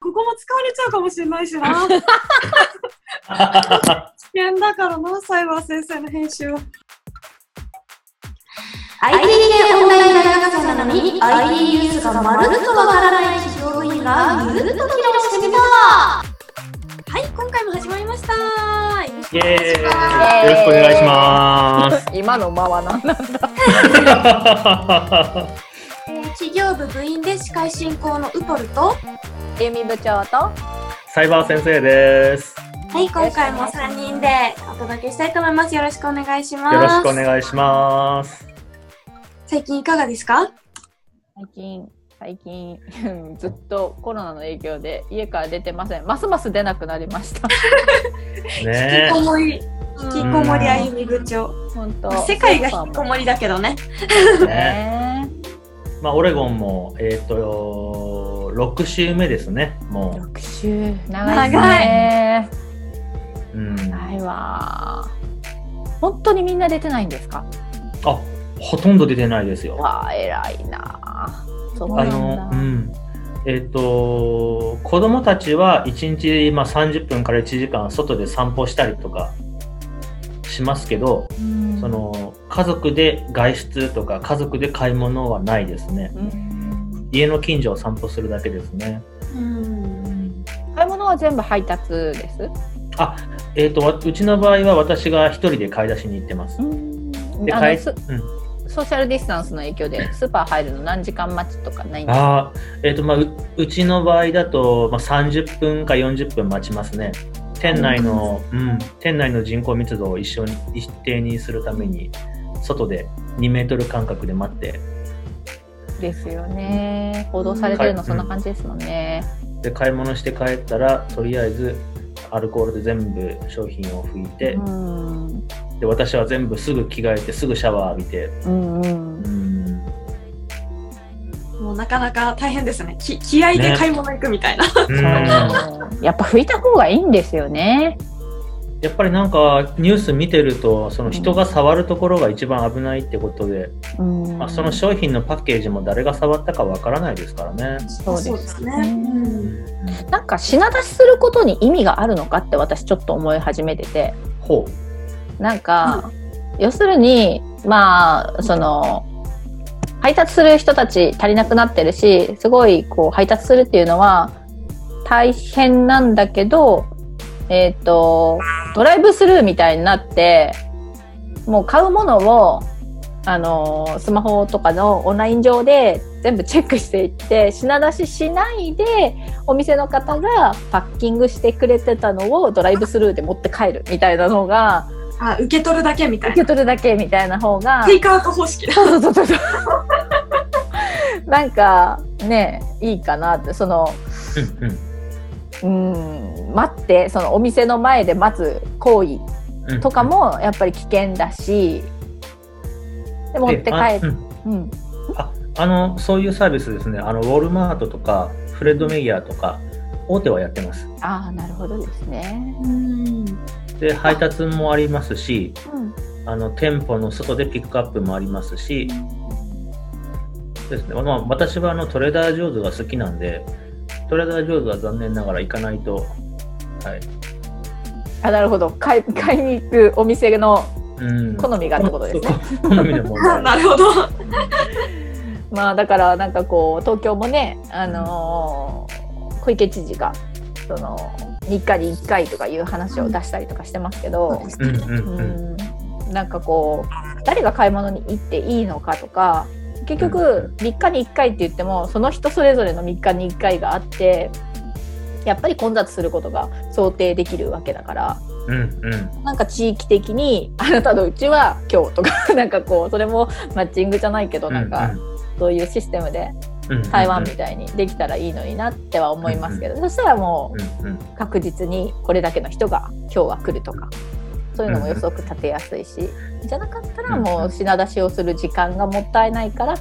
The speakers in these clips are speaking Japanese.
ここも使われちゃうかもしれないしな。危険だからな、サイバー先生の編集は。IT 系オンライン大学生なのに IT ニュースがまるっとわからない地上員がゆるっと議論してみたはい、今回も始まりました。イエーイよろしくお願いします。今の間は何なんだえー 企業部部員で司会進行のウポルと、ゆみ部長とサイバー先生です。はい、今回も3人でお届けしたいと思います。よろしくお願いします。よろしくお願いします。最近いかがですか？最近最近 ずっとコロナの影響で家から出てませんますます出なくなりました引きねこもり、引きこもりあゆみ部長。本当世界が引きこもりだけど。ねねまあ、オレゴンも、えっ、と、6週目ですね、も6週長いですねう。うん。長いわ本当にみんな出てないんですか？あ、ほとんど出てないですよ。わあ偉いなそうあなんだの、うん。えっ、と、子供たちは1日、まあ、30分から1時間外で散歩したりとかしますけど、うんその家族で外出とか家族で買い物はないですね。うん家の近所を散歩するだけですね。うん。買い物は全部配達です？あ、えっ、と、わうちの場合は私が一人で買い出しに行ってます。で、買い、うん。ソーシャルディスタンスの影響でスーパー入るの何時間待ちとかないんですか？ああ、えっ、と、まあう、うちの場合だと、まあ、30分か40分待ちますね。店内の、うん、店内の人口密度を一緒に、一定にするために、外で2メートル間隔で待って、ですよね。報道されてるのそんな感じですもんね、で、買い物して帰ったら、とりあえず、アルコールで全部商品を拭いて、うん。で、私は全部すぐ着替えて、すぐシャワー浴びて、うんうん。うん、もうなかなか大変ですね。き気合で買い物行くみたいな。うんやっぱ拭いた方がいいんですよね。やっぱりなんかニュース見てるとその人が触るところが一番危ないってことで、うんまあ、その商品のパッケージも誰が触ったかわからないですからね。そうですね。うんなんか品出しすることに意味があるのかって私ちょっと思い始めてて、ほなんか、要するにまあその配達する人たち足りなくなってるし、すごいこう配達するっていうのは大変なんだけど、えっ、とドライブスルーみたいになって、もう買うものをあのスマホとかのオンライン上で全部チェックしていって品出ししないでお店の方がパッキングしてくれてたのをドライブスルーで持って帰るみたいなのがあ、受け取るだけみたいな。受け取るだけみたいな方がテイクアウト方式だ。そうそうそうそうなんかねいいかなってそのう。うん。待ってそのお店の前で待つ行為うん。とかもやっぱり危険だしで持って帰えある、うん。うん、あのそういうサービスですね。あのウォルマートとかフレッド・メイヤーとか大手はやってます。ああなるほどですね。うん。で配達もありますしうん。あの店舗の外でピックアップもありますしですね、まあ、私はあのトレーダー・ジョーズが好きなんでトレーダー・ジョーズは残念ながら行かないとはい。あなるほど。買い買いに行くお店のうん。好みがってことですね。好みの問題 なるほど。まあだからなんかこう東京もね、あのー小池知事がその3日に1回とかいう話を出したりとかしてますけど、うんうんううんん。なんかこう誰が買い物に行っていいのかとか結局3日に1回って言ってもその人それぞれの3日に1回があってやっぱり混雑することが想定できるわけだから。うんうん。なんか地域的にあなたのうちは今日とか なんかこうそれもマッチングじゃないけどなんかそういうシステムでうんうん台湾みたいにできたらいいのになっては思いますけど、そしたらもうんうんう確実にこれだけの人が今日は来るとかそういうのも予測立てやすいし、じゃなかったらもう品出しをする時間がもったいないから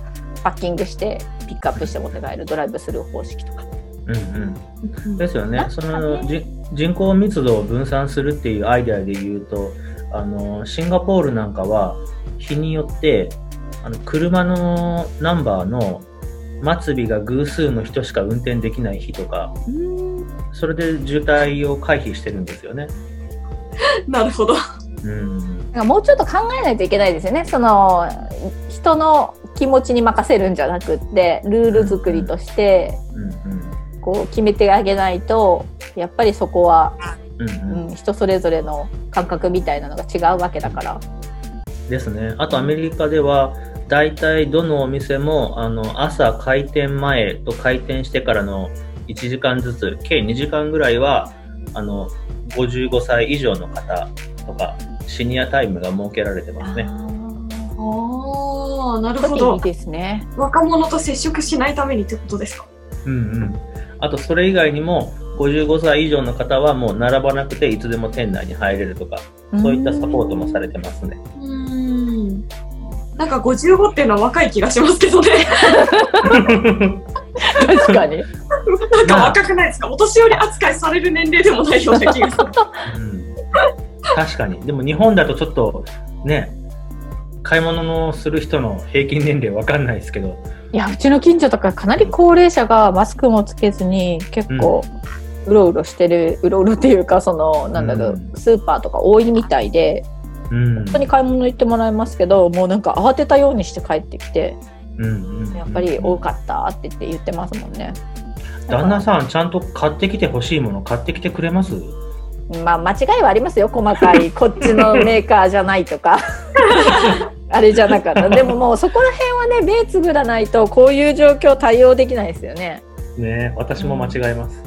パッキングしてピックアップして持って帰るドライブスルー方式とか。うんうんですよねなん。かそねのじ人口密度を分散するっていうアイデアで言うと、あのシンガポールなんかは日によってあの車のナンバーの末尾が偶数の人しか運転できない日とか、うんそれで渋滞を回避してるんですよね。なるほど。うん。なんかもうちょっと考えないといけないですよね。その人の気持ちに任せるんじゃなくってルール作りとしてうんこう決めてあげないとやっぱりそこは、うん、人それぞれの感覚みたいなのが違うわけだから。ですね。あとアメリカでは、大体どのお店も、あの、朝開店前と開店してからの1時間ずつ、計2時間ぐらいは、あの、55歳以上の方とか、シニアタイムが設けられてますね。ああ、なるほいいど。ですね。若者と接触しないためにってことですか？うんうん。あと、それ以外にも、55歳以上の方はもう並ばなくていつでも店内に入れるとか、そういったサポートもされてますね。うーん。なんか55っていうのは若い気がしますけどね。確かに。なんか若くないですか？お年寄り扱いされる年齢でもないような気がする。うん確かに。でも日本だとちょっとね、買い物のする人の平均年齢わかんないですけど、いやうちの近所とかかなり高齢者がマスクもつけずに結構うろうろしてる、うろうろっていうかそのなんだろう、うんスーパーとか多いみたいでうん。本当に買い物行ってもらいますけどもうなんか慌てたようにして帰ってきてうんうんやっぱり多かったって言って言ってますもんね。旦那さん、ちゃんと買ってきてほしいもの買ってきてくれます？まあ間違いはありますよ。細かい。こっちのメーカーじゃないとか。あれじゃなかった。でももうそこら辺はね目つぶらないとこういう状況対応できないですよね。ね私も間違えます。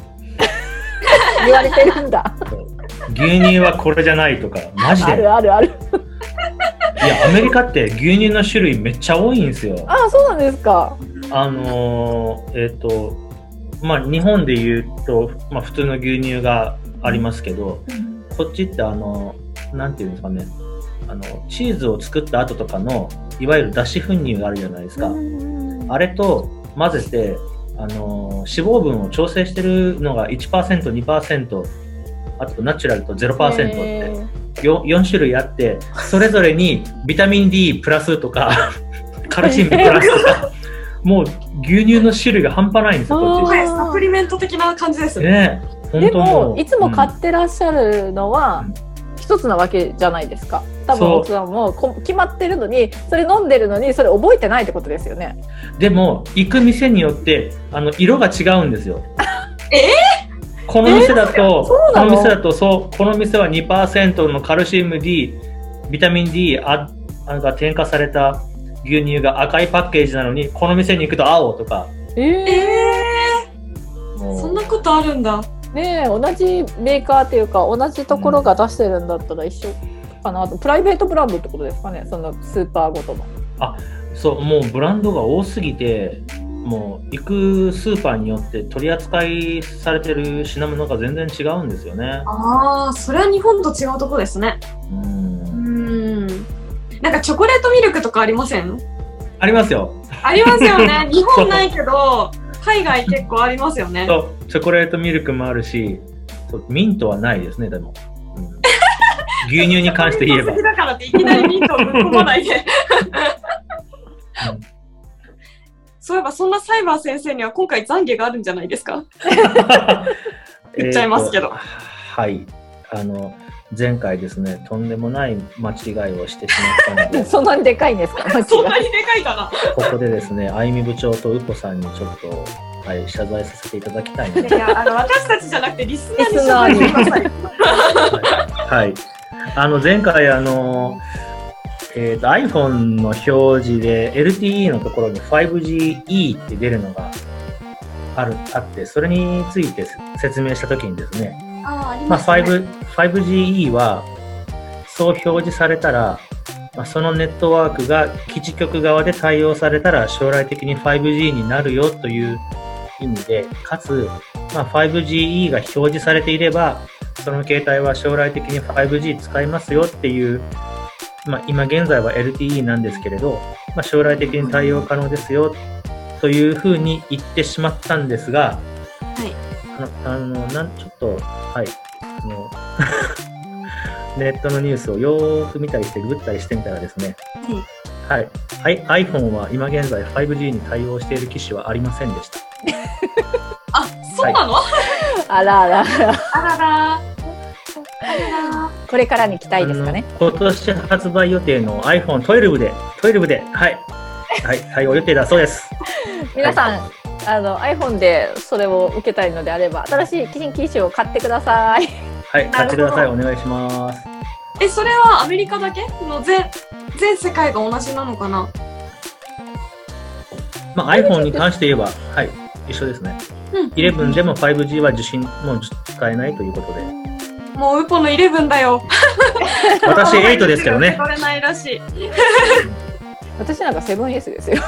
言われてるんだ牛乳はこれじゃないとか、マジで。あるあるあるいや、アメリカって牛乳の種類めっちゃ多いんですよ。ああそうなんですかあのーえっ、と、まあ、日本で言うと、まあ、普通の牛乳がありますけど、こっちってあの、なんていうんですかね、あの、チーズを作った後とかの、いわゆる脱脂粉乳があるじゃないですか。あれと混ぜて、あの、脂肪分を調整してるのが1%、2%、あとナチュラルと0%ってへ4、4種類あって、それぞれにビタミン D プラスとか、カルシウムプラスとか、もう牛乳の種類が半端ないんですよ、こっち。はい、サプリメント的な感じですね。でもいつも買っってらっしゃるのはうん。一つなわけじゃないですか。多分奥さんもこ決まってるのにそれ飲んでるのにそれ覚えてないってことですよね。でも、行く店によって、あの、色が違うんですよ。えこの店だと、この店だと、そう、この店は2%のカルシウム D、ビタミン D ああが添加された牛乳が赤いパッケージなのに、この店に行くと青とか、えー、そんなことあるんだ。ねえ同じメーカーっていうか同じところが出してるんだったら一緒かなと。プライベートブランドってことですかね？そのスーパーごとの。そう、もうブランドが多すぎて、もう行くスーパーによって取り扱いされてる品物が全然違うんですよね。ああ、それは日本と違うとこですね。う。うんん。なんかチョコレートミルクとかありません？ありますよ。ありますよね。日本ないけど、海外結構ありますよね。そう、チョコレートミルクもあるし、ミントはないですね、でも。うん 牛乳に関して言えば。だからっていきなりミントをぶっ込まないで。そういえばそんなサイバー先生には今回懺悔があるんじゃないですか？言っちゃいますけど。えーとはい。あの、前回ですね、とんでもない間違いをしてしまったので、そんなにでかいんですか？そんなにでかいかな？ここでですね、あゆみ部長とうぽさんにちょっと、はい、謝罪させていただきたいいや、あの、私たちじゃなくてリスナーに謝罪してください。はい。あの、前回、あの、えっ、と、iPhone の表示で LTE のところに 5GE って出るのがある、あって、それについて説明したときにですね、ああ、まあ、ますね。5 5GE は、そう表示されたら、まあ、そのネットワークが基地局側で対応されたら将来的に 5G になるよという意味で、かつ、まあ、5GE が表示されていれば、その携帯は将来的に 5G 使いますよっていう、まあ、今現在は LTE なんですけれど、まあ、将来的に対応可能ですよというふうに言ってしまったんですが、はい。あの、あのなんちょっと、はい、あの、ネットのニュースをよーく見たりして、グったりしてみたらですね、はい。I- iPhone は今現在 5G に対応している機種はありませんでした。あ、そうなの、あらあらあら。あらら。これからに期待ですかね。今年発売予定の iPhone12 で、12で、はい。はい、対応予定だそうです。皆さん、あの iPhone でそれを受けたいのであれば、新しい新機種を買ってください。はい、買ってください。お願いします。え、それはアメリカだけ？の全、全世界が同じなのかな？まあ、iPhone に関して言えば、はい、一緒ですね。うん。11でも 5G は受信、もう使えないということで。もうウポの11だよ。私8ですけどね。取れないらしい。私なんか 7S ですよ。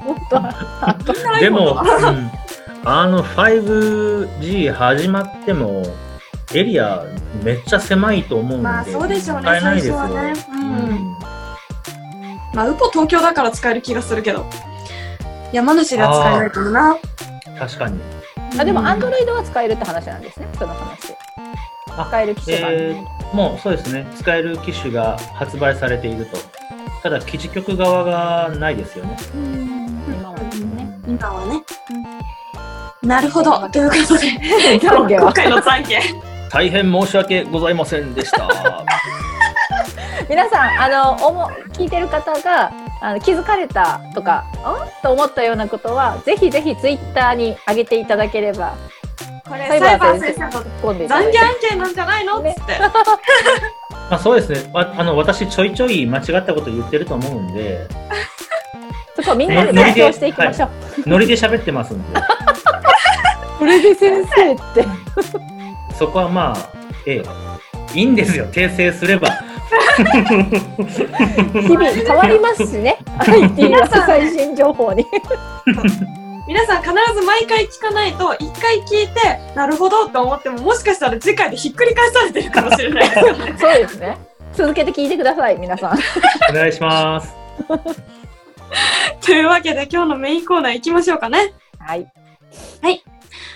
もっとでも、うん、あの 5G 始まっても、エリアめっちゃ狭いと思うんで、まあそうでしょうね使えないですよ。最初はねううんんまあ、ウポ東京だから使える気がするけど。山梨では使えないかもな。確かに。あでもうん Android は使えるって話なんですね。その話。あ使える機種がある。えーもうそうですね、使える機種が発売されていると。ただ、基地局側がないですよね。今はですね。今はね。なるほど。ということで、今回の懺悔。大変申し訳ございませんでした。皆さんあのおも聞いてる方があの気づかれたとかあと思ったようなことはぜひぜひツイッターに上げていただければこれ、サイバー先生。先生と突っ込んで？いただいて懺悔案件なんじゃないの？っつって。ま あそうですね、わあの私、ちょいちょい間違ったこと言ってると思うんで、そこみんなで勉強していきましょう。ノリで喋ってますんで、これで先生って。そこはまあ、ええ、いいんですよ、訂正すれば。日々変わりますしね。IT は最新情報に皆さん必ず毎回聞かないと、一回聞いて、なるほどと思っても、もしかしたら次回でひっくり返されてるかもしれないですよね。そうですね続けて聞いてください皆さんお願いします。というわけで、今日のメインコーナー行きましょうかね。はい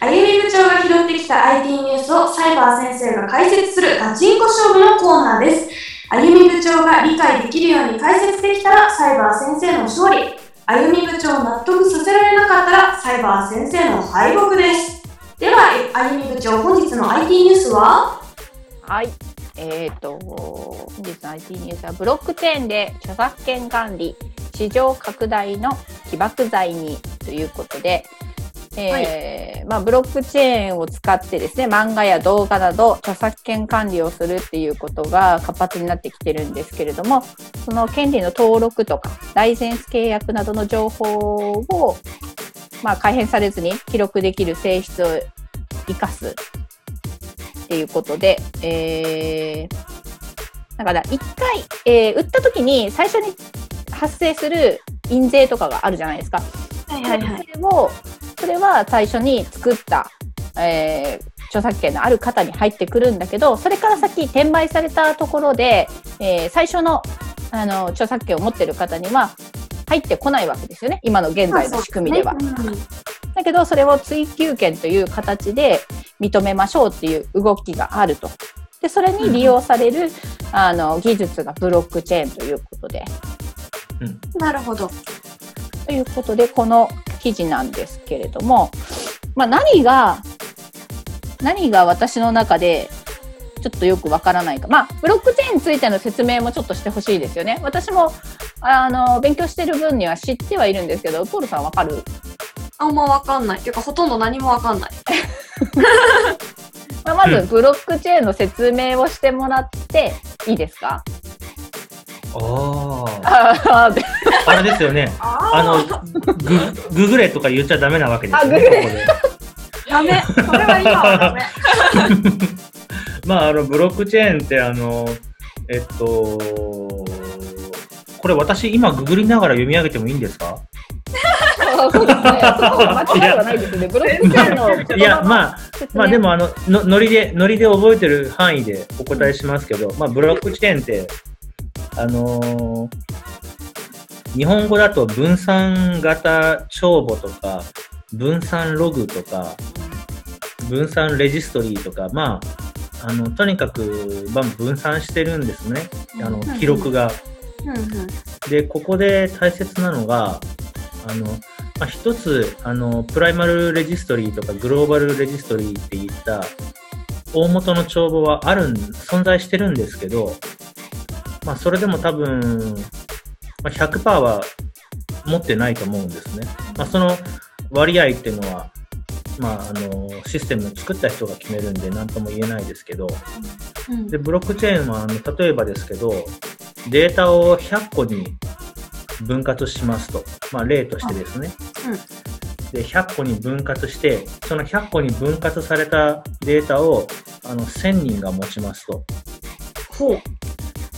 あゆみ部長が拾ってきた IT ニュースをサイバー先生が解説するガチンコ勝負のコーナーです。あゆみ部長が理解できるように解説できたらサイバー先生の勝利。あゆみ部長を納得させられなかったらサイバー先生の敗北です。では、あゆみ部長、本日の IT ニュースは？はいえっ、と本日の IT ニュースはブロックチェーンで著作権管理市場拡大の起爆剤にということで、えーまあ、ブロックチェーンを使ってですね漫画や動画など著作権管理をするっていうことが活発になってきてるんですけれどもその権利の登録とかライセンス契約などの情報を、まあ、改変されずに記録できる性質を生かすっていうことで、えーだから一回、えー売った時に最初に発生する印税とかがあるじゃないですか。はいそれをそれは最初に作った、えー著作権のある方に入ってくるんだけどそれから先転売されたところで、えー最初のあの著作権を持ってる方には入ってこないわけですよね今の現在の仕組みでは。だけどそれを追求権という形で認めましょうっていう動きがあると。でそれに利用される、あの技術がブロックチェーンということで。なるほど。ということでこの記事なんですけれども、まあ、何が何が私の中でちょっとよくわからないか、まあ、ブロックチェーンについての説明もちょっとしてほしいですよね。私もあの勉強してる分には知ってはいるんですけど、ポールさんわかる？あんまわかんない。ていうか、ほとんど何もわかんない。まあ、まうんずブロックチェーンの説明をしてもらっていいですか、ああ。あー あれですよね。ああの、グググれとか言っちゃダメなわけですよね。あググれここでダメ。それは今はダメ。まあ、あの、ブロックチェーンって、あの、えっと、これ私今ググりながら読み上げてもいいんですか？そうですね。間違いはないですね。ブロックチェーンのいや、まあ、まあでもあののノリでノリで覚えてる範囲でお答えしますけど、まあブロックチェーンってあのー日本語だと分散型帳簿とか分散ログとか分散レジストリーとかまああのとにかく、まあ、分散してるんですね。あの記録が。で、ここで大切なのが、あの、まあ、一つ、あの、プライマルレジストリーとかグローバルレジストリーっていった大元の帳簿はあるん、存在してるんですけど、まあ、それでも多分、まあ、100%は持ってないと思うんですね。まあ、その割合っていうのは、まあ、あの、システムを作った人が決めるんで何とも言えないですけど、うんで、ブロックチェーンは、あの、例えばですけど、データを100個に分割しますと。まあ、例としてですね。で、100個に分割して、その100個に分割されたデータを、あの、1000人が持ちますと。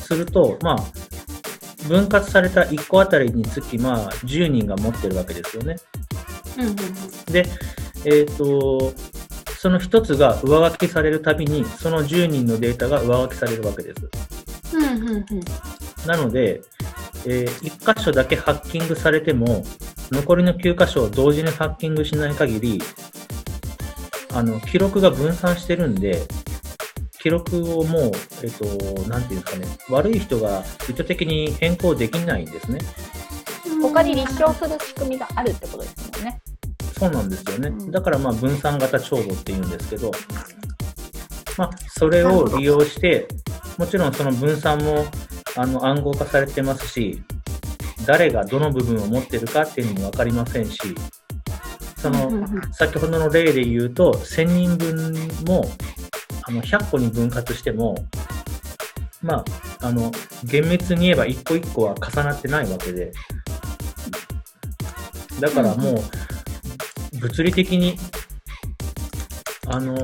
すると、まあ、分割された1個あたりにつき、まあ、10人が持ってるわけですよね。うんうんで、えっ、と、その1つが上書きされるたびに、その10人のデータが上書きされるわけです。うんうんうんなので、え1箇所だけハッキングされても、残りの9箇所を同時にハッキングしない限り、あの、記録が分散してるんで、記録をもう、えっ、と、なんていうんですかね、悪い人が意図的に変更できないんですね。他に立証する仕組みがあるってことですもんね。そうなんですよね。うんだからまあ分散型帳簿っていうんですけど、まあそれを利用して、もちろんその分散もあの暗号化されてますし、誰がどの部分を持ってるかっていうのもわかりませんし、その、先ほどの例で言うと、1000人分もあの100個に分割しても、まあ、あの、厳密に言えば一個一個は重なってないわけで、だからもう、物理的に、あの、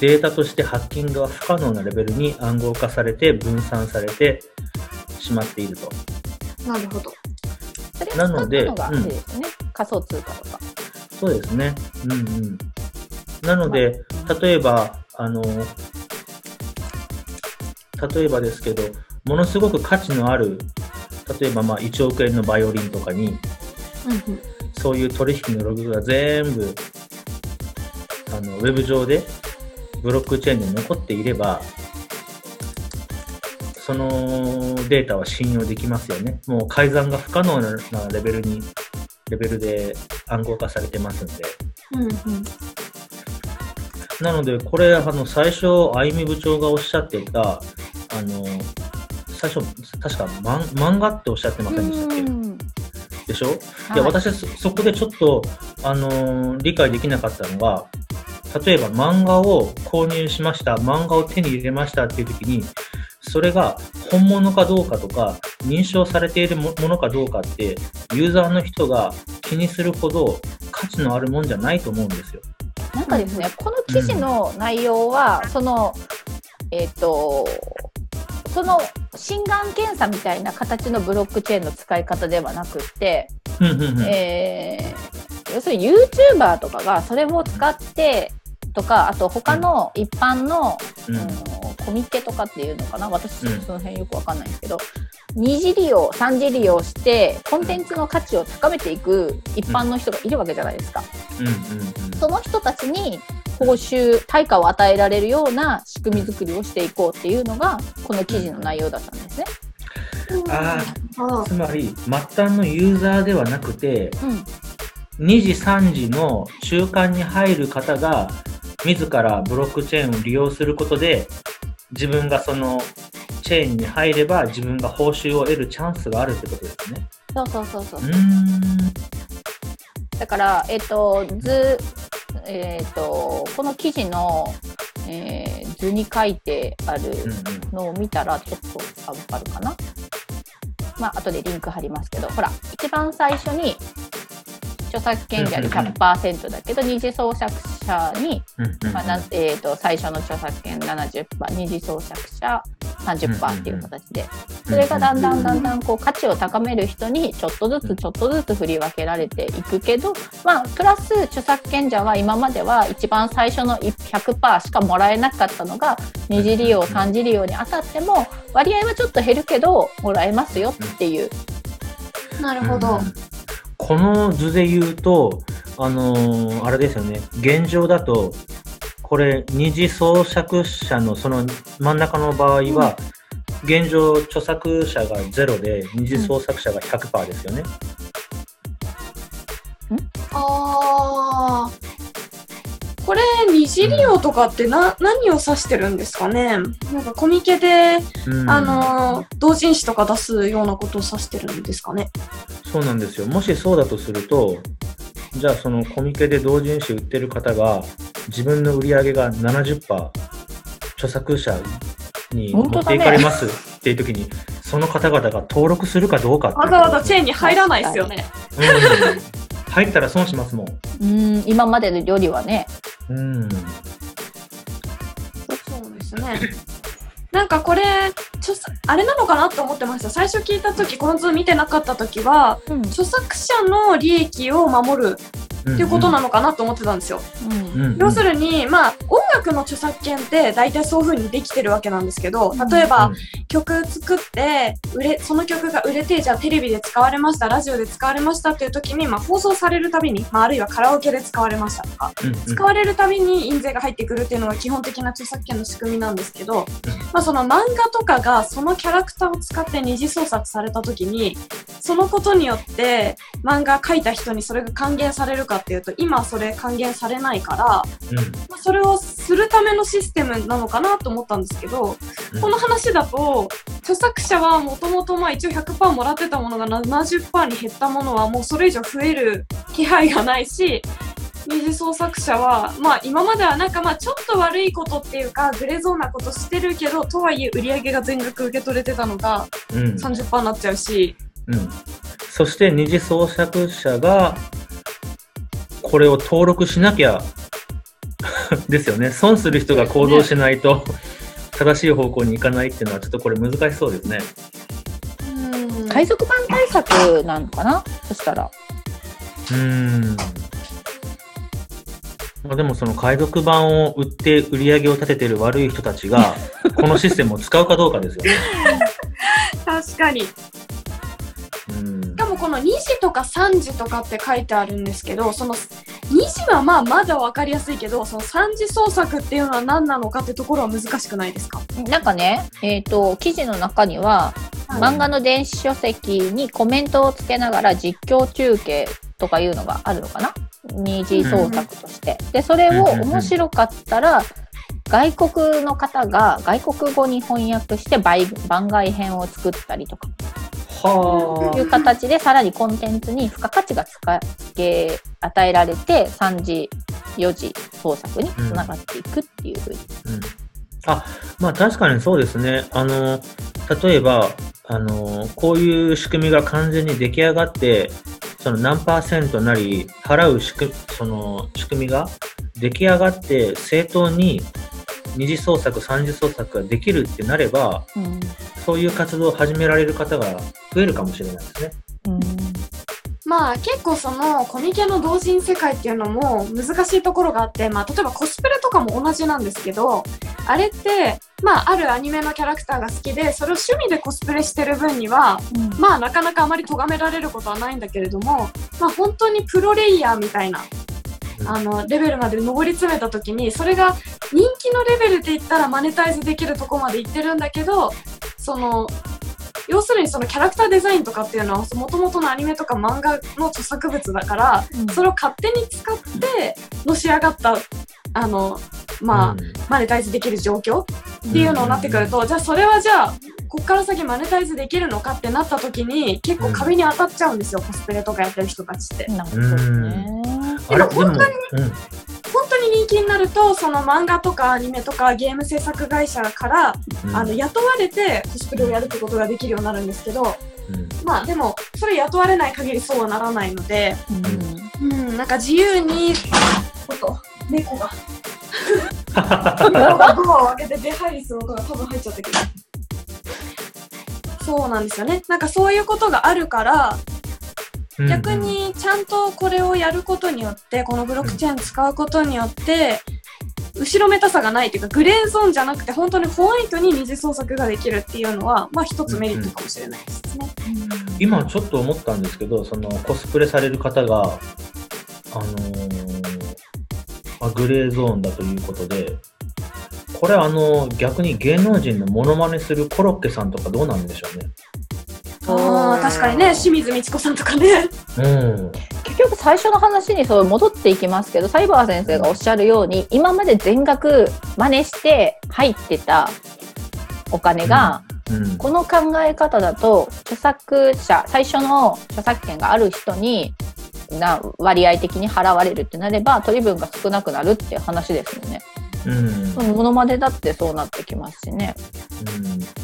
データとしてハッキングは不可能なレベルに暗号化されて分散されてしまっていると。なるほど。それので使ったのがいいですね。仮想通貨とか。そうですね。うんうん。なので、例えば、あの、例えばですけど、ものすごく価値のある、例えばまあ1億円のバイオリンとかに、そういう取引のログが全部、あの、ウェブ上で、ブロックチェーンに残っていれば、そのデータは信用できますよね。もう改ざんが不可能なレベルに、レベルで暗号化されてますんで。うんうんなので、これ、あの、最初、あゆみ部長がおっしゃってた、あの、最初、確か漫漫画っておっしゃってませんでしたっうん。けでしょ、はい。い、や、私そ、そこでちょっと、あのー理解できなかったのが、例えば漫画を購入しました、漫画を手に入れましたっていう時に、それが本物かどうかとか、認証されているもものかどうかって、ユーザーの人が気にするほど価値のあるもんじゃないと思うんですよ。なんかですね、この記事の内容は、その、えっ、と、その心眼検査みたいな形のブロックチェーンの使い方ではなくって、えー要するに YouTuber とかがそれを使ってとかあと他の一般の、うん。コミケとかっていうのかな？私うん。その辺よくわかんないんですけど、二次利用三次利用してコンテンツの価値を高めていく一般の人がいるわけじゃないですか。うん。うん。うん。その人たちに報酬対価を与えられるような仕組み作りをしていこうっていうのがこの記事の内容だったんですね。あああ、つまり、末端のユーザーではなくて、うん。2時3時の中間に入る方が自らブロックチェーンを利用することで自分がそのチェーンに入れば自分が報酬を得るチャンスがあるってことですね。そうそうそうそうう。だから、えっ、と、図、えっ、と、この記事の、えー図に書いてある。のを見たら、ちょっとわかるかな。まあ、後でリンク貼りますけど、ほら、一番最初に、著作権者に100%だけど、二次創作者に、うんうんまあえー、と最初の著作権70%、二次創作者30%っていう形で、それがだんだんだんだんこう価値を高める人にちょっとずつちょっとずつ振り分けられていくけど、まあ、プラス著作権者は今までは一番最初の100%しかもらえなかったのが二次利用三次利用にあたっても割合はちょっと減るけどもらえますよっていう。なるほど。この図で言うと、あのーあれですよね、現状だと、これ、二次創作者のその真ん中の場合は、現状、著作者がゼロで、二次創作者が100%ですよね。あー。これ、二次利用とかってな、何を指してるんですかね？なんかコミケで、うん。あのー、同人誌とか出すようなことを指してるんですかね？そうなんですよ。もしそうだとすると、じゃあそのコミケで同人誌売ってる方が、自分の売り上げが70%著作者に持っていかれますっていう時に、その方々が登録するかどうかわざわざチェーンに入らないですよね。うん入ったら損しますもん。うん、今までのよりはね。うん。そうですね。なんかこれ、著作あれなのかなと思ってました。最初聞いたとき、この図見てなかったときは、うん。著作者の利益を守るっていうことなのかなと思ってたんですよ。うん。うん要するに、まあ、音楽の著作権って大体そういう風にできてるわけなんですけど、例えば、曲作って、売れ、その曲が売れて、じゃあテレビで使われました、ラジオで使われましたっていう時に、まあ、放送されるたびに、まあ、あるいはカラオケで使われましたとか、うんうん。使われるたびに印税が入ってくるっていうのが基本的な著作権の仕組みなんですけど、まあ、その漫画とかがそのキャラクターを使って二次創作された時にそのことによって漫画描いた人にそれが還元されるかっていうと今はそれ還元されないから、うん。まあ、それをするためのシステムなのかなと思ったんですけど、うん。この話だと著作者はもともとまあ一応100%もらってたものが70%に減ったものはもうそれ以上増える気配がないし二次創作者は、まあ今まではなんかまあちょっと悪いことっていうか、グレーゾーンなことしてるけど、とはいえ売り上げが全額受け取れてたのがうん30%になっちゃうし、うんそして二次創作者がこれを登録しなきゃ ですよね。損する人が行動しないと正しい方向に行かないっていうのはちょっとこれ難しそうですね。うん海賊版対策なのかな？そしたら。うーん。まあでもその海賊版を売って売り上げを立ててる悪い人たちが このシステムを使うかどうかですよね。確かに。しうんかもこの2時とか3時とかって書いてあるんですけど、その2時はまあまだわかりやすいけど、その3次創作っていうのは何なのかってところは難しくないですか？なんかね、えっ、と、記事の中には、漫画の電子書籍にコメントをつけながら実況中継とかいうのがあるのかな？二次創作として。で、それを面白かったら、外国の方が外国語に翻訳して倍番外編を作ったりとか。はいう形でさらにコンテンツに付加価値がつけ与えられて3次4次創作につながっていくっていうふうに、うんあ、まあ確かにそうですね。あの、例えば、あの、こういう仕組みが完全に出来上がって、その何パーセントなり払う仕組み、その仕組みが出来上がって正当に二次創作、三次創作ができるってなれば、うんそういう活動を始められる方が増えるかもしれないですね。うんまあ結構そのコミケの同人世界っていうのも難しいところがあって、まあ例えばコスプレとかも同じなんですけど、あれって、まああるアニメのキャラクターが好きで、それを趣味でコスプレしてる分には、まあなかなかあまり咎められることはないんだけれども、まあ本当にプロレイヤーみたいな、あの、レベルまで上り詰めた時に、それが人気のレベルで言ったらマネタイズできるとこまでいってるんだけど、その、要するにそのキャラクターデザインとかっていうのは、もともとのアニメとか漫画の著作物だから、うんそれを勝手に使ってのし上がった、あの、まあ、うんマネタイズできる状況っていうのになってくると、じゃあそれはじゃあ、こっから先マネタイズできるのかってなった時に、結構壁に当たっちゃうんですよ、コスプレとかやってる人たちって。なるほどね。でも、うん、本当に人気になると、その漫画とかアニメとかゲーム制作会社から、うん。あの雇われてコスプレをやるってことができるようになるんですけど、うん。まあでも、それ雇われない限りそうはならないので、うん。うん、なんか自由に、ちょっと、猫が、猫 がドアを開けて出入りする音が多分入っちゃったけど。そうなんですよね。なんかそういうことがあるから、うん逆にちゃんとこれをやることによって、このブロックチェーン使うことによって、後ろめたさがないというか、グレーゾーンじゃなくて、本当にホワイトに二次創作ができるっていうのは、まあ一つメリットかもしれないですね。今ちょっと思ったんですけど、そのコスプレされる方が、あのーまあ、グレーゾーンだということで、ここれあの、逆に芸能人のモノマネするコロッケさんとかどうなんでしょうね。ああ、確かにね、清水美智子さんとかね。うん。結局最初の話にそう戻っていきますけどサイバー先生がおっしゃるように今まで全額真似して入ってたお金が、うん。この考え方だと著作者最初の著作権がある人にな割合的に払われるってなれば取り分が少なくなるっていう話ですよね。うん。モノマネだってそうなってきますしね。確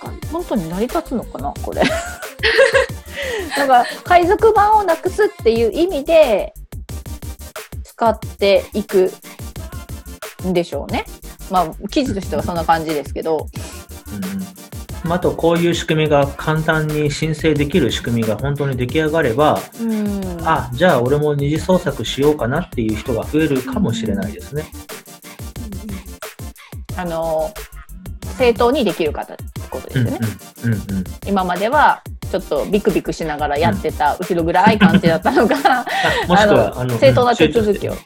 かに。本当に成り立つのかなこれ。なんか海賊版をなくすっていう意味で使っていくんでしょうね。まあ記事としてはそんな感じですけど。うん。あと、こういう仕組みが簡単に申請できる仕組みが本当に出来上がれば、うんあ、じゃあ俺も二次創作しようかなっていう人が増えるかもしれないですね。あの正当にできるかってことですうんよね。今まではちょっとビクビクしながらやってた後ろ暗い感じだったのが、あもしくは、あの、正当な手続きを。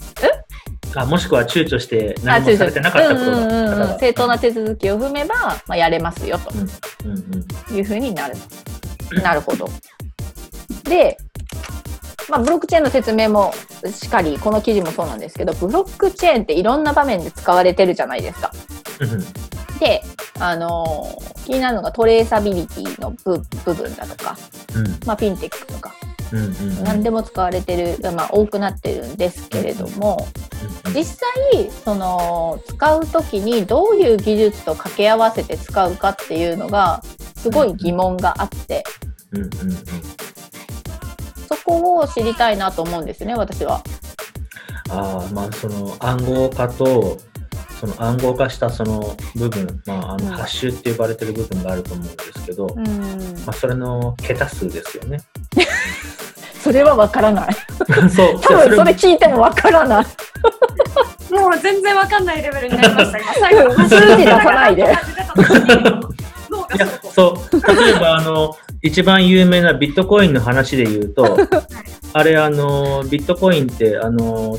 あもしくは躊躇してあ何もされてなかったことうんうんうんが。正当な手続きを踏めば、まあ、やれますよと。うんうん。いうふうになる。なるほど。で、まあ、ブロックチェーンの説明もしっかり、この記事もそうなんですけど、ブロックチェーンっていろんな場面で使われてるじゃないですか。うんうんで、あのー気になるのがトレーサビリティの部部分だとか、うん。まあ、フィンテックとか、うんうんうん。何でも使われてる、まあ、多くなってるんですけれども、実際、その、使うときにどういう技術と掛け合わせて使うかっていうのが、すごい疑問があって、うんうんうん。そこを知りたいなと思うんですね、私は。ああまあその暗号化とその暗号化したその部分、まあ、あのうんハッシュって呼ばれてる部分があると思うんですけど、うん。まあ、それの桁数ですよね。それはわからない。そう 多分そもれ聞いてもわからない。もう全然わかんないレベルになりました、今。最後数字出さないでいやそうそう例えばあの一番有名なビットコインの話で言うとあれあのビットコインってあの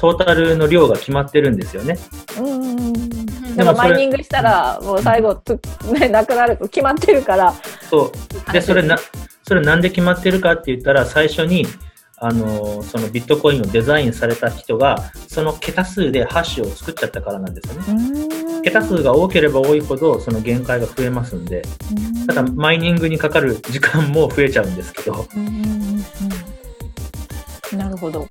トータルの量が決まってるんですよね。うん。とでもマイニングしたら、もう最後つ、ね、なくなると決まってるから。そうでそれなそれなんで決まってるかって言ったら最初にあのそのビットコインをデザインされた人がその桁数でハッシュを作っちゃったからなんですよね。桁数が多ければ多いほどその限界が増えますんでただマイニングにかかる時間も増えちゃうんですけど。なるほど。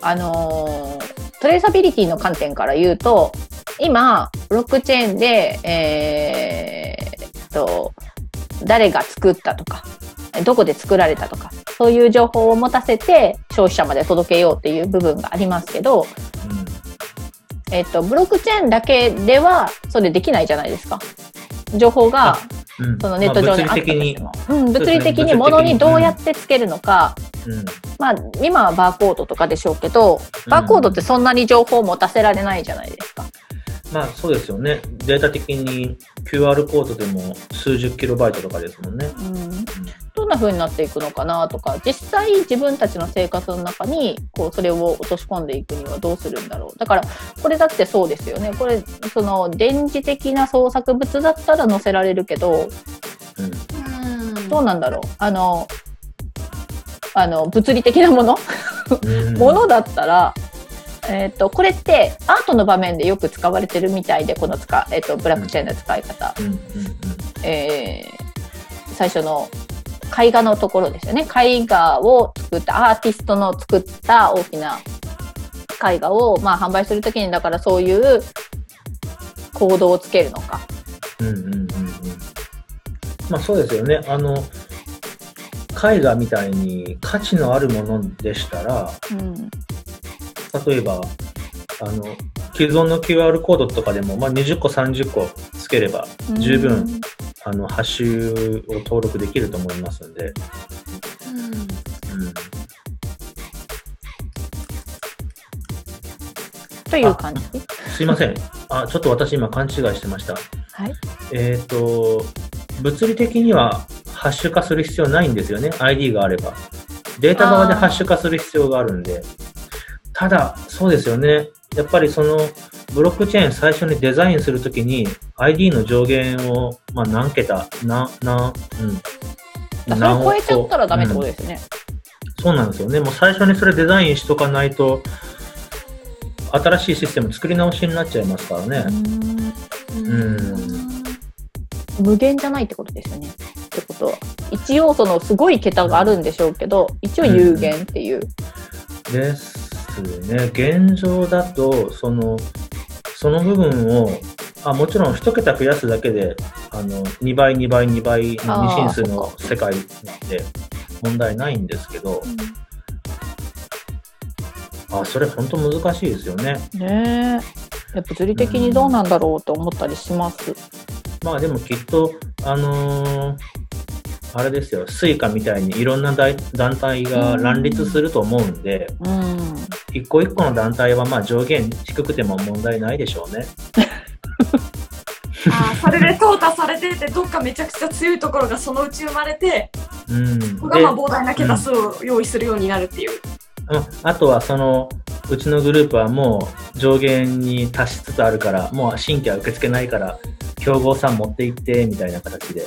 あのートレーサビリティの観点から言うと、今、ブロックチェーンで、えーっと、誰が作ったとか、どこで作られたとか、そういう情報を持たせて消費者まで届けようっていう部分がありますけど、えーっと、ブロックチェーンだけではそれできないじゃないですか。情報がうんうんそのネット上にあった。とまあ物理的に。しても、うん、物理的に物にどうやってつけるのか、うん。まあ、今はバーコードとかでしょうけど、バーコードってそんなに情報を持たせられないじゃないですか。まあそうですよね。データ的に QR コードでも数十キロバイトとかですもんね。うんな風になっていくのかなとか、実際自分たちの生活の中に、こう、それを落とし込んでいくにはどうするんだろう。だから、これだってそうですよね。これ、その、電磁的な創作物だったら載せられるけど、うんうんどうなんだろう。あの、あの、物理的なもの？うんものだったら、えっ、と、これってアートの場面でよく使われてるみたいで、この使、えっ、と、ブラックチェーンの使い方。うんうんえー最初の絵画のところですよね。絵画を作った、アーティストの作った大きな絵画を、まあ、販売するときに、だからそういう行動をつけるのか。うんうんうんうんうんまあそうですよね。あの、絵画みたいに価値のあるものでしたら、うん。例えば、あの、既存の QR コードとかでも、まあ、20個、30個つければ、十分、あの、ハッシュを登録できると思いますんで、うん、という感じ？すいません。あ、ちょっと私今勘違いしてました。はい。えっ、と、物理的にはハッシュ化する必要ないんですよね。ID があれば。データ側でハッシュ化する必要があるんで。ただ、そうですよね。やっぱりそのブロックチェーン最初にデザインするときに ID の上限を、まあ、何桁、な、な、うん。それを超えちゃったらダメってことですよね。そうなんですよね。もう最初にそれデザインしとかないと、新しいシステム作り直しになっちゃいますからね。うん。無限じゃないってことですよね。ってことは。一応そのすごい桁があるんでしょうけど、一応有限っていう。ですね。現状だと、その、その部分を、あもちろん一桁増やすだけで、あの、2倍、2倍、2倍の二進数の世界なんで問題ないんですけど、あ、それ本当難しいですよね。ねえ。やっぱ物理的にどうなんだろうと思ったりします。まあでもきっと、あのーあれですよ、スイカみたいにいろんな大団体が乱立すると思うんで、うん。一個一個の団体はまあ上限低くても問題ないでしょうね。あーそれで淘汰されてて、どっかめちゃくちゃ強いところがそのうち生まれて、うん。ここがまあ膨大な桁数を用意するようになるっていう。うんあとはその、うちのグループはもう上限に達しつつあるから、もう新規は受け付けないから、競合さん持って行って、みたいな形で。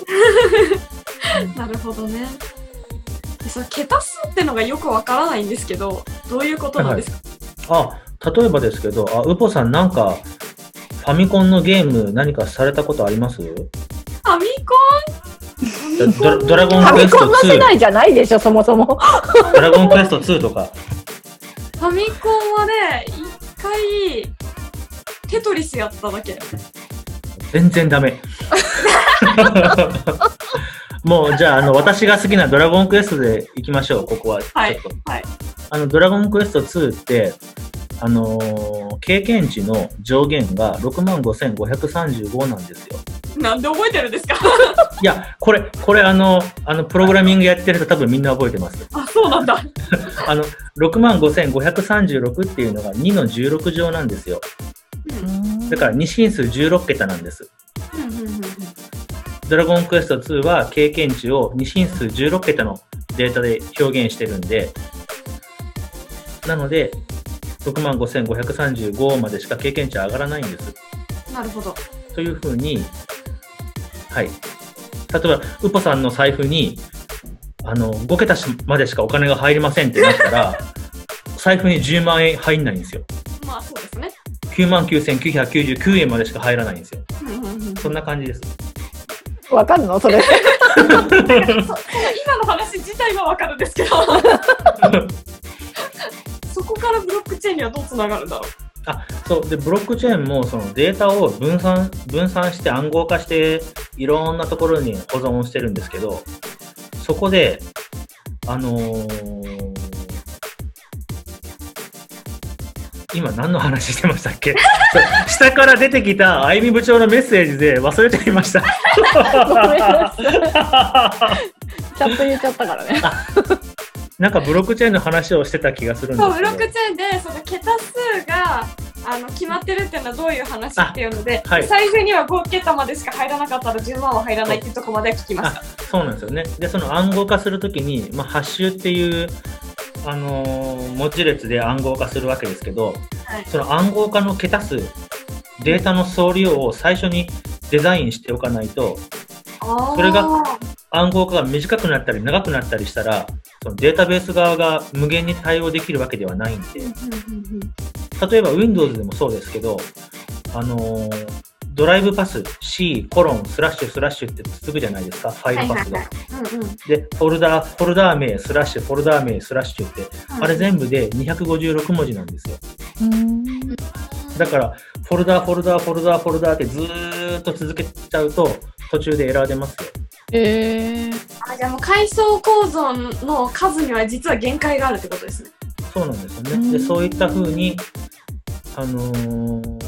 なるほどね。でその桁数ってのがよくわからないんですけど、どういうことなんですか、あ、例えばですけど、あ、ウポさんなんか、ファミコンのゲーム何かされたことあります？ファミコン？ドドラゴンファミクエストコンの世2、代じゃないでしょ、そもそも。ドラゴンクエスト2とか。ファミコンはね、一回、テトリスやっただけ。全然ダメ。もう、じゃあ、あの、私が好きなドラゴンクエストで行きましょう、ここは。はいちょっとはい。あの、ドラゴンクエスト2って、あのー経験値の上限が65,535なんですよ。なんで覚えてるんですか？いや、これ、これあの、あの、プログラミングやってる人多分みんな覚えてます。あ、そうなんだ。あの、65,536っていうのが2の16乗なんですよ。だから2進数16桁なんです。ドラゴンクエスト2は経験値を2進数16桁のデータで表現してるんで、なので、65,535までしか経験値は上がらないんです。なるほど。というふうに、はい。例えば、ウポさんの財布に、あの、5桁までしかお金が入りませんってなったら、財布に10万円入んないんですよ。まあそうですね。99,999円までしか入らないんですよ。そんな感じです。わかんの？それ。今の話自体はわかるんですけど そこからブロックチェーンにはどうつながるんだろう？あ、そう。で、ブロックチェーンもそのデータを分散、分散して暗号化して、いろんなところに保存してるんですけど、そこで、あのー今何の話してましたっけ？そ う下から出てきたあゆみ部長のメッセージで忘れていました。ごめんなさいチャット言っちゃったからね。なんかブロックチェーンの話をしてた気がするんですそうけど。ブロックチェーンでその桁数があの決まってるっていうのはどういう話っていうので、あはい財布には5桁までしか入らなかったら10万は入らないっていうところまでは聞きましたあそうなんですよね。で、その暗号化するときに、まあ、ハッシュっていう、あのー文字列で暗号化するわけですけど、はい。その暗号化の桁数、データの総量を最初にデザインしておかないと、それが暗号化が短くなったり長くなったりしたら、そのデータベース側が無限に対応できるわけではないんで、例えば Windows でもそうですけど、あのードライブパス C コロンスラッシュスラッシュって続くじゃないですか、ファイルパスが。うんうんで、フォルダー、フォルダー名、スラッシュ、フォルダー名、スラッシュって、あれ全部で256文字なんですよ。だから、フォルダー、フォルダー、フォルダー、フォルダーってずーっと続けちゃうと、途中でエラー出ますよ。えー、あじゃあもう階層構造の数には実は限界があるってことですねそうなんですよね。で、そういった風に、あのー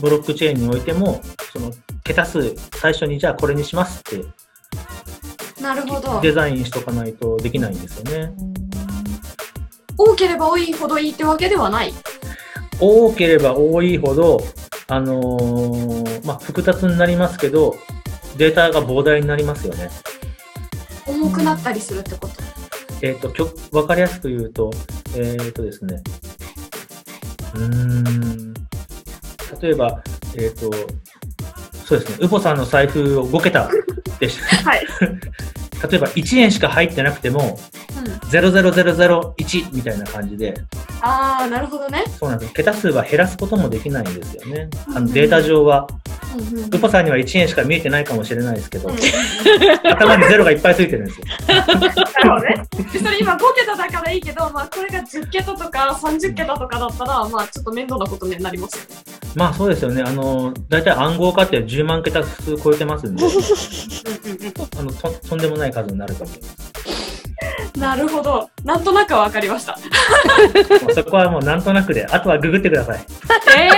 ブロックチェーンにおいても、その、桁数、最初にじゃあこれにしますってなるほどデザインしとかないとできないんですよね。多ければ多いほどいいってわけではない多ければ多いほど、あのーまあ、複雑になりますけど、データが膨大になりますよね。重くなったりするってこと？えっ、と、きょわかりやすく言うと、えっ、とですね、うーん。例えば、えっ、と、そうですね、ウポさんの財布を5桁でした。はい。例えば1円しか入ってなくても、うん。00001みたいな感じで、あー、なるほどね。そうなんです。桁数は減らすこともできないんですよね。あうんのデータ上は、うんうんウポさんには1円しか見えてないかもしれないですけどうん、頭にゼロがいっぱいついてるんですよ。なるほどね。でそれ今5桁だからいいけど、まあこれが10桁とか30桁とかだったら、まあちょっと面倒なことになりますよね。まあそうですよね。あの、大体暗号化って10万桁普通超えてますんで、あのととんでもない数になると思います。なるほど。なんとなくは分かりました。そこはもうなんとなくで、あとはググってください。え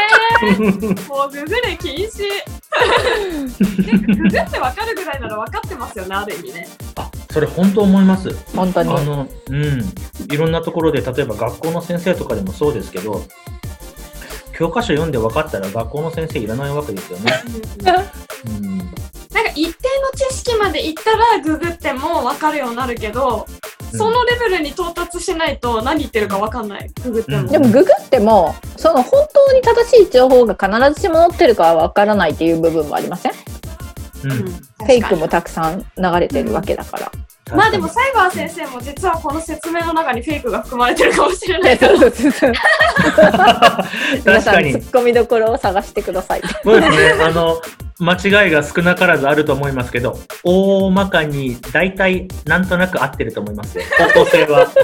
ー、もうググる禁止。でググって分かるぐらいなら分かってますよね、ある意味ね。あ、それ本当思います。本当に。あの、うん。いろんなところで、例えば学校の先生とかでもそうですけど、教科書読んで分かったら学校の先生いらないわけですよね。うん。なんか一定の知識までいったらググっても分かるようになるけど、うんそのレベルに到達しないと何言ってるか分かんない。ググっても。うんでもググっても、その本当に正しい情報が必ずしも載ってるかはわからないっていう部分もありません？うん。うんフェイクもたくさん流れてるわけだから。まあでもサイバー先生も実はこの説明の中にフェイクが含まれてるかもしれないねから。皆 確かにさん突っ。込みどころを探してください。そうですね。あの、間違いが少なからずあると思いますけど、大まかに大体なんとなく合ってると思いますよ。方向性は。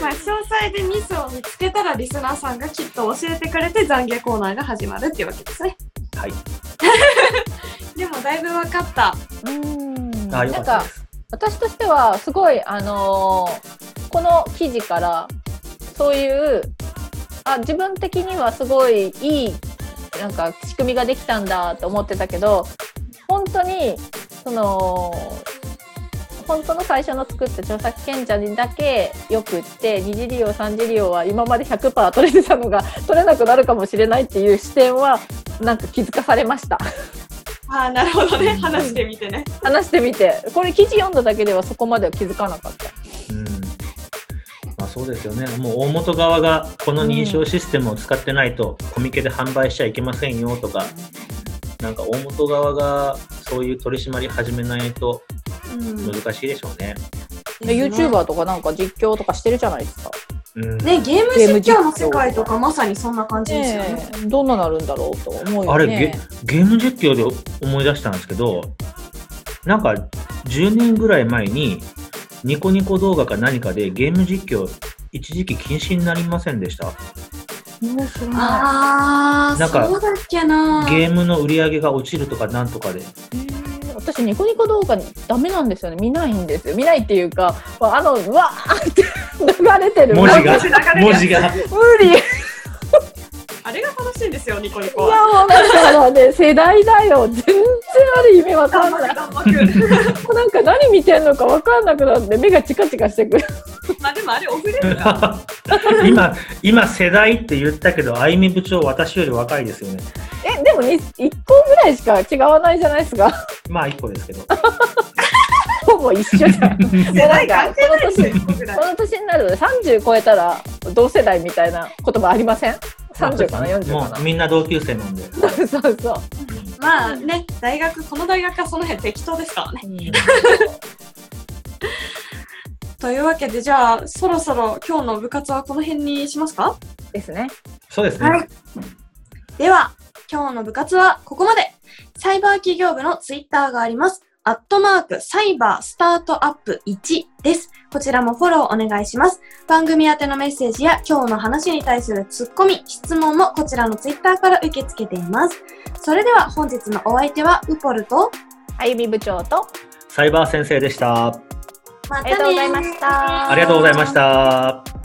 まあ、詳細でミスを見つけたらリスナーさんがきっと教えてくれて懺悔コーナーが始まるっていうわけですね。はい。でもだいぶ分かった。うんあ、なんか。私としてはすごいあのーこの記事からそういうあ自分的にはすごいいいなんか仕組みができたんだと思ってたけど本当にその本当の最初の作った著作権者にだけよくって二次利用三次利用は今まで100%取れてたのが取れなくなるかもしれないっていう視点はなんか気づかされました。ああ、なるほどね。話してみてね。話してみてこれ記事読んだだけではそこまでは気づかなかった。うん。まあそうですよね。もう大元側がこの認証システムを使ってないとコミケで販売しちゃいけませんよとか、なんか大元側がそういう取り締まり始めないとうん。難しいでしょうね。で YouTuber とかなんか実況とかしてるじゃないですか。うん。ね、ゲーム実況の世界とかまさにそんな感じですよね。ねえどんななるんだろうと思うよね。あれゲ、ゲーム実況で思い出したんですけど、なんか10年ぐらい前に、ニコニコ動画か何かでゲーム実況、一時期禁止になりませんでした。ああ、なんかそうだっけな。ゲームの売り上げが落ちるとかなんとかで。い。えー私ニコニコ動画にダメなんですよね。見ないんですよ。見ないっていうか、あのうわーって流れてる文字が文字が。無理。いやあれが楽しいんですよ、ニコニコもうは。だからね世代だよ。全然ある意味わかんない。なんか何見てんのかわかんなくなって目がチカチカしてくる。まあでもあれオフレーか。今、今世代って言ったけど、あゆみ部長私より若いですよね。えでもに一個ぐらいしか違わないじゃないですか。まあ一個ですけど。ほぼ一緒じゃん。世代関係ないですよ、一個ぐらいこの年になると30超えたら同世代みたいな言葉ありません ?30 かな40もかうみんな同級生なんで。なそうそうそう。まあね、大学、この大学はその辺適当ですからね。というわけで、じゃあ、そろそろ今日の部活はこの辺にしますか？ですね。そうですね。はいでは、今日の部活はここまで。サイバー企業部のツイッターがあります。アットマークサイバースタートアップ1です。こちらもフォローお願いします。番組宛てのメッセージや今日の話に対するツッコミ、質問もこちらのツイッターから受け付けています。それでは本日のお相手はウポルと、あゆみ部長と、サイバー先生でした。またねありがとうございました。ありがとうございました。